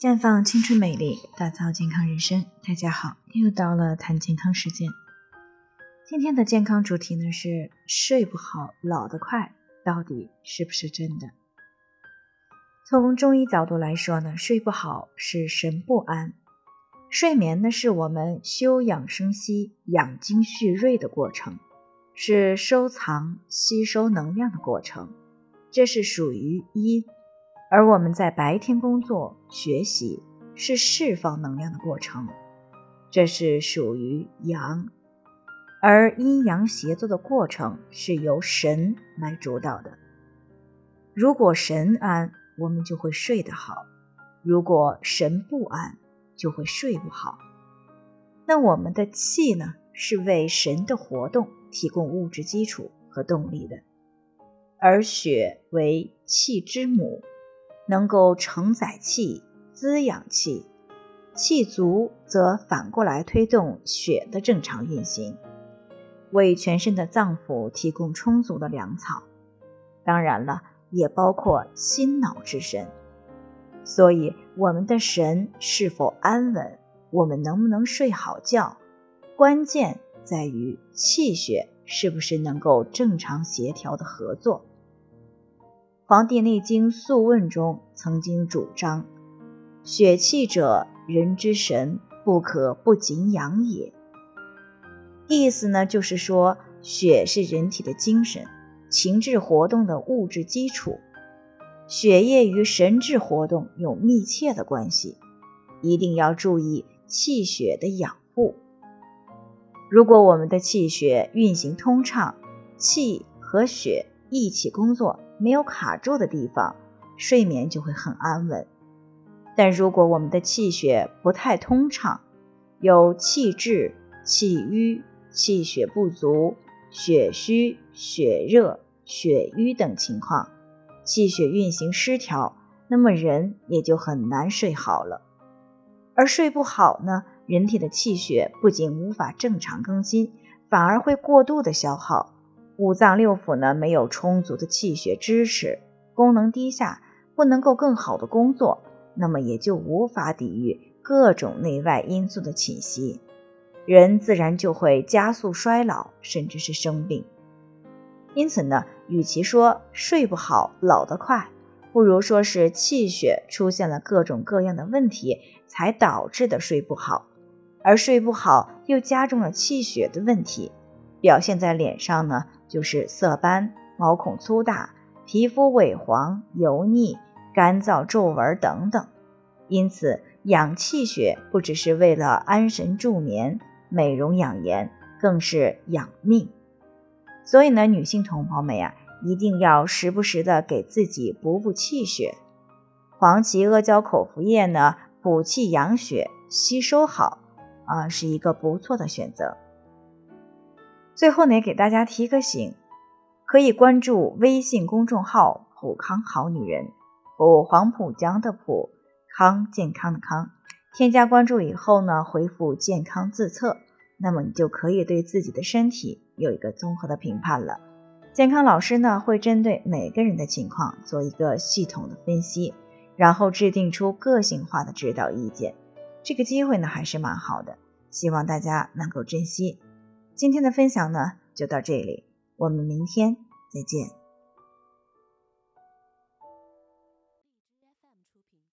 绽放青春美丽，打造健康人生。大家好，又到了谈健康时间。今天的健康主题呢是睡不好老得快，到底是不是真的？从中医角度来说呢，睡不好是神不安。睡眠呢是我们休养生息、养精蓄锐的过程，是收藏、吸收能量的过程，这是属于阴。而我们在白天工作、学习是释放能量的过程，这是属于阳；而阴阳协作的过程是由神来主导的。如果神安，我们就会睡得好；如果神不安，就会睡不好。那我们的气呢，是为神的活动提供物质基础和动力的，而血为气之母。能够承载气、滋养气，气足则反过来推动血的正常运行，为全身的脏腑提供充足的粮草。当然了，也包括心脑之神。所以，我们的神是否安稳，我们能不能睡好觉，关键在于气血是不是能够正常协调的合作。《黄帝内经·素问》中曾经主张：“血气者，人之神，不可不谨养也。”意思呢，就是说血是人体的精神、情志活动的物质基础，血液与神志活动有密切的关系，一定要注意气血的养护。如果我们的气血运行通畅，气和血一起工作。没有卡住的地方，睡眠就会很安稳。但如果我们的气血不太通畅，有气滞、气瘀、气血不足、血虚、血热、血瘀等情况，气血运行失调，那么人也就很难睡好了。而睡不好呢，人体的气血不仅无法正常更新，反而会过度的消耗。五脏六腑呢没有充足的气血支持，功能低下，不能够更好的工作，那么也就无法抵御各种内外因素的侵袭，人自然就会加速衰老，甚至是生病。因此呢，与其说睡不好老得快，不如说是气血出现了各种各样的问题，才导致的睡不好，而睡不好又加重了气血的问题，表现在脸上呢。就是色斑、毛孔粗大、皮肤萎黄、油腻、干燥、皱纹等等。因此，养气血不只是为了安神助眠、美容养颜，更是养命。所以呢，女性同胞们呀，一定要时不时的给自己补补气血。黄芪阿胶口服液呢，补气养血，吸收好啊，是一个不错的选择。最后呢，给大家提个醒，可以关注微信公众号“普康好女人”，普黄浦江的普康健康的康。添加关注以后呢，回复“健康自测”，那么你就可以对自己的身体有一个综合的评判了。健康老师呢，会针对每个人的情况做一个系统的分析，然后制定出个性化的指导意见。这个机会呢，还是蛮好的，希望大家能够珍惜。今天的分享呢，就到这里，我们明天再见。